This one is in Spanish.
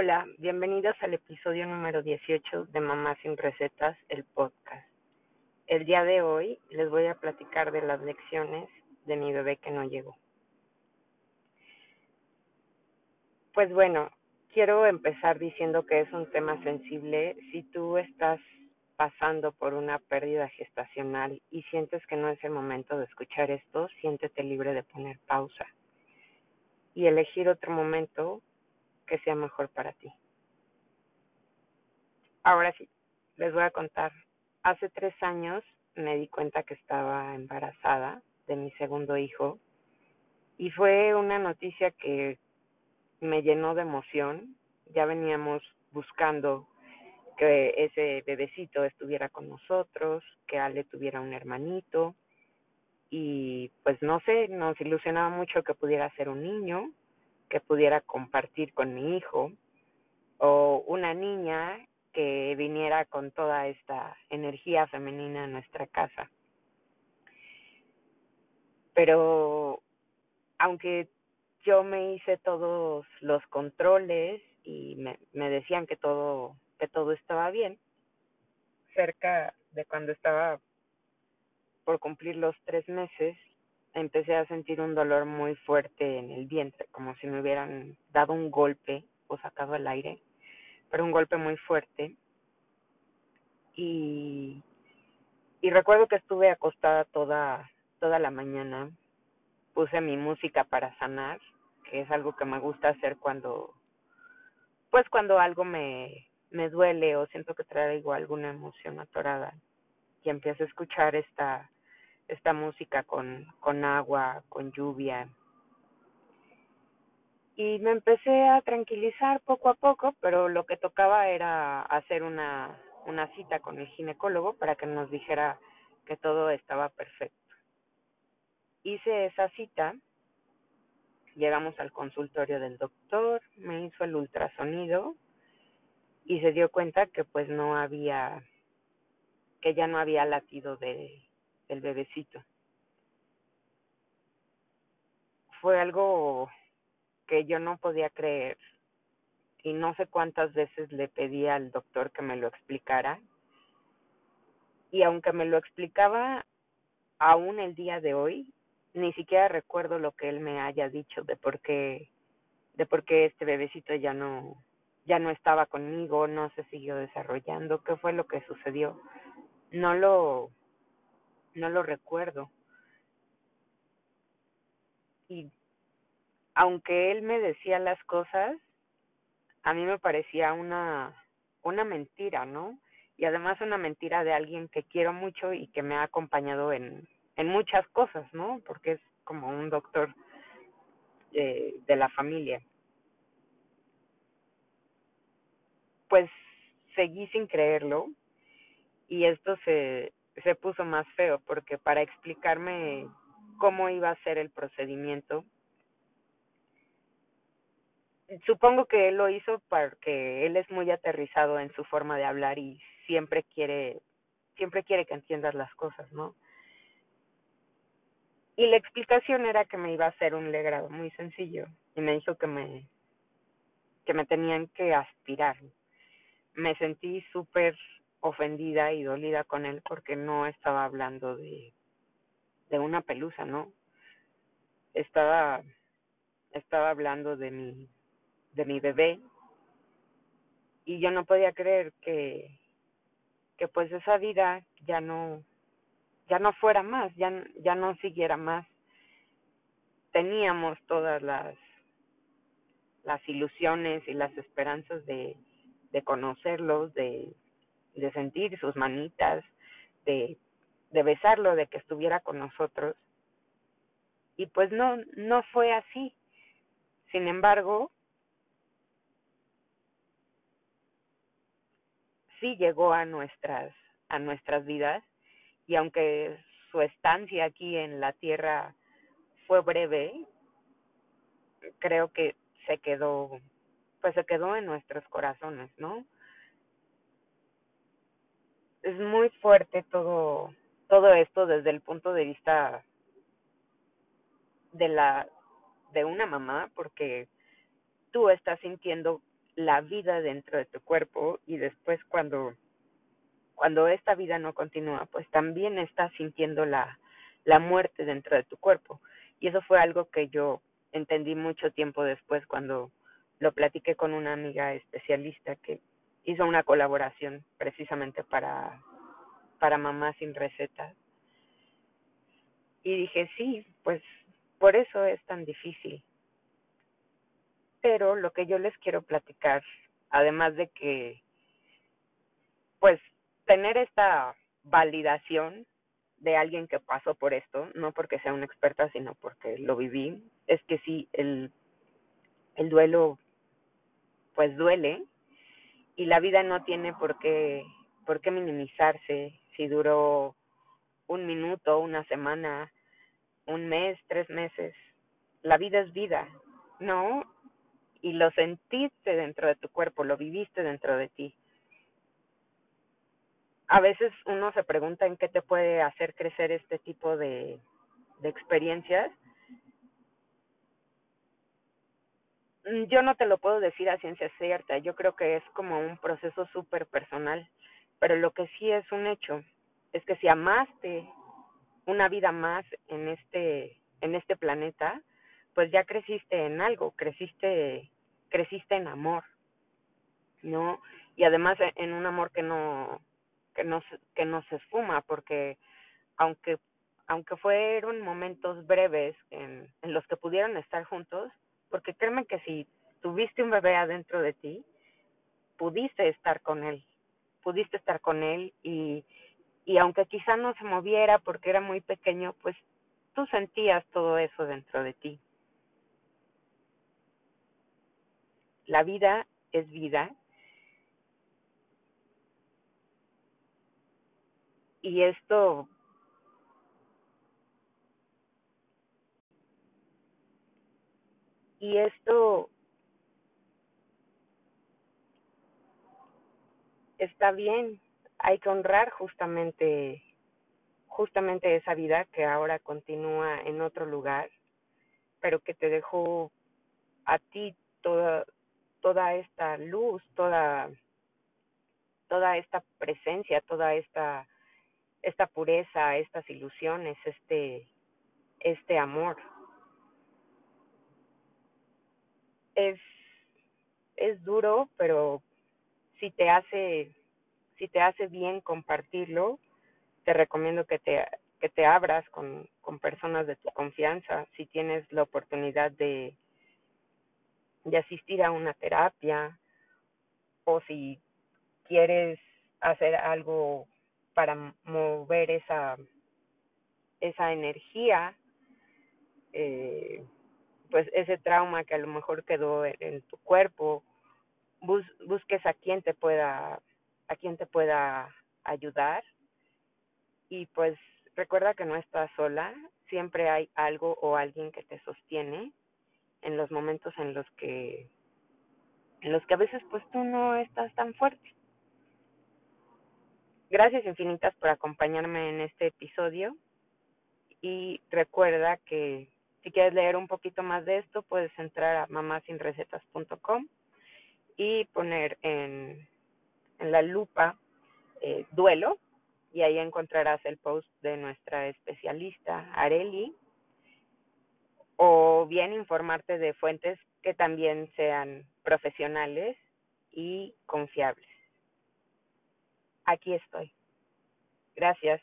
Hola, bienvenidos al episodio número 18 de Mamá sin Recetas, el podcast. El día de hoy les voy a platicar de las lecciones de mi bebé que no llegó. Pues bueno, quiero empezar diciendo que es un tema sensible. Si tú estás pasando por una pérdida gestacional y sientes que no es el momento de escuchar esto, siéntete libre de poner pausa y elegir otro momento que sea mejor para ti. Ahora sí, les voy a contar. Hace tres años me di cuenta que estaba embarazada de mi segundo hijo y fue una noticia que me llenó de emoción. Ya veníamos buscando que ese bebecito estuviera con nosotros, que Ale tuviera un hermanito y pues no sé, nos ilusionaba mucho que pudiera ser un niño que pudiera compartir con mi hijo o una niña que viniera con toda esta energía femenina a nuestra casa. Pero aunque yo me hice todos los controles y me, me decían que todo que todo estaba bien, cerca de cuando estaba por cumplir los tres meses, empecé a sentir un dolor muy fuerte en el vientre, como si me hubieran dado un golpe o sacado el aire, pero un golpe muy fuerte. Y, recuerdo que estuve acostada toda, toda la mañana, puse mi música para sanar, que es algo que me gusta hacer cuando, pues cuando algo me, me duele o siento que traigo alguna emoción atorada y empiezo a escuchar esta esta música con, con agua, con lluvia. Y me empecé a tranquilizar poco a poco, pero lo que tocaba era hacer una, una cita con el ginecólogo para que nos dijera que todo estaba perfecto. Hice esa cita, llegamos al consultorio del doctor, me hizo el ultrasonido y se dio cuenta que pues no había, que ya no había latido de, el bebecito. Fue algo que yo no podía creer y no sé cuántas veces le pedí al doctor que me lo explicara. Y aunque me lo explicaba aún el día de hoy, ni siquiera recuerdo lo que él me haya dicho de por qué de por qué este bebecito ya no ya no estaba conmigo, no se siguió desarrollando, qué fue lo que sucedió. No lo no lo recuerdo. Y aunque él me decía las cosas, a mí me parecía una una mentira, ¿no? Y además una mentira de alguien que quiero mucho y que me ha acompañado en en muchas cosas, ¿no? Porque es como un doctor de, de la familia. Pues seguí sin creerlo y esto se se puso más feo porque para explicarme cómo iba a ser el procedimiento, supongo que él lo hizo porque él es muy aterrizado en su forma de hablar y siempre quiere siempre quiere que entiendas las cosas, ¿no? Y la explicación era que me iba a hacer un legrado muy sencillo y me dijo que me que me tenían que aspirar. Me sentí súper ofendida y dolida con él porque no estaba hablando de de una pelusa, ¿no? Estaba estaba hablando de mi de mi bebé y yo no podía creer que que pues esa vida ya no ya no fuera más, ya ya no siguiera más. Teníamos todas las las ilusiones y las esperanzas de de conocerlos, de de sentir sus manitas, de, de besarlo, de que estuviera con nosotros. Y pues no, no fue así. Sin embargo, sí llegó a nuestras, a nuestras vidas y aunque su estancia aquí en la tierra fue breve, creo que se quedó, pues se quedó en nuestros corazones, ¿no? Es muy fuerte todo todo esto desde el punto de vista de la de una mamá porque tú estás sintiendo la vida dentro de tu cuerpo y después cuando cuando esta vida no continúa, pues también estás sintiendo la la muerte dentro de tu cuerpo. Y eso fue algo que yo entendí mucho tiempo después cuando lo platiqué con una amiga especialista que hizo una colaboración precisamente para para mamá sin recetas. Y dije, sí, pues por eso es tan difícil. Pero lo que yo les quiero platicar, además de que, pues, tener esta validación de alguien que pasó por esto, no porque sea una experta, sino porque lo viví, es que sí, el, el duelo, pues duele, y la vida no tiene por qué, por qué minimizarse si duró un minuto, una semana, un mes, tres meses. La vida es vida, ¿no? Y lo sentiste dentro de tu cuerpo, lo viviste dentro de ti. A veces uno se pregunta en qué te puede hacer crecer este tipo de, de experiencias. Yo no te lo puedo decir a ciencia cierta, yo creo que es como un proceso súper personal, pero lo que sí es un hecho es que si amaste una vida más en este en este planeta, pues ya creciste en algo, creciste creciste en amor. ¿No? Y además en un amor que no que no que no se esfuma porque aunque aunque fueron momentos breves en los que pudieron estar juntos, porque créeme que si tuviste un bebé adentro de ti, pudiste estar con él, pudiste estar con él y, y aunque quizá no se moviera porque era muy pequeño, pues tú sentías todo eso dentro de ti. La vida es vida y esto y esto está bien hay que honrar justamente justamente esa vida que ahora continúa en otro lugar, pero que te dejó a ti toda toda esta luz, toda toda esta presencia, toda esta esta pureza, estas ilusiones, este este amor. Es es duro, pero si te hace si te hace bien compartirlo, te recomiendo que te, que te abras con, con personas de tu confianza. Si tienes la oportunidad de, de asistir a una terapia o si quieres hacer algo para mover esa, esa energía, eh, pues ese trauma que a lo mejor quedó en, tu cuerpo, bus, busques a quien te pueda a quien te pueda ayudar y pues recuerda que no estás sola, siempre hay algo o alguien que te sostiene en los momentos en los que en los que a veces pues tú no estás tan fuerte. Gracias infinitas por acompañarme en este episodio y recuerda que si quieres leer un poquito más de esto puedes entrar a mamasinrecetas.com y poner en la lupa eh, duelo y ahí encontrarás el post de nuestra especialista Areli o bien informarte de fuentes que también sean profesionales y confiables. Aquí estoy. Gracias.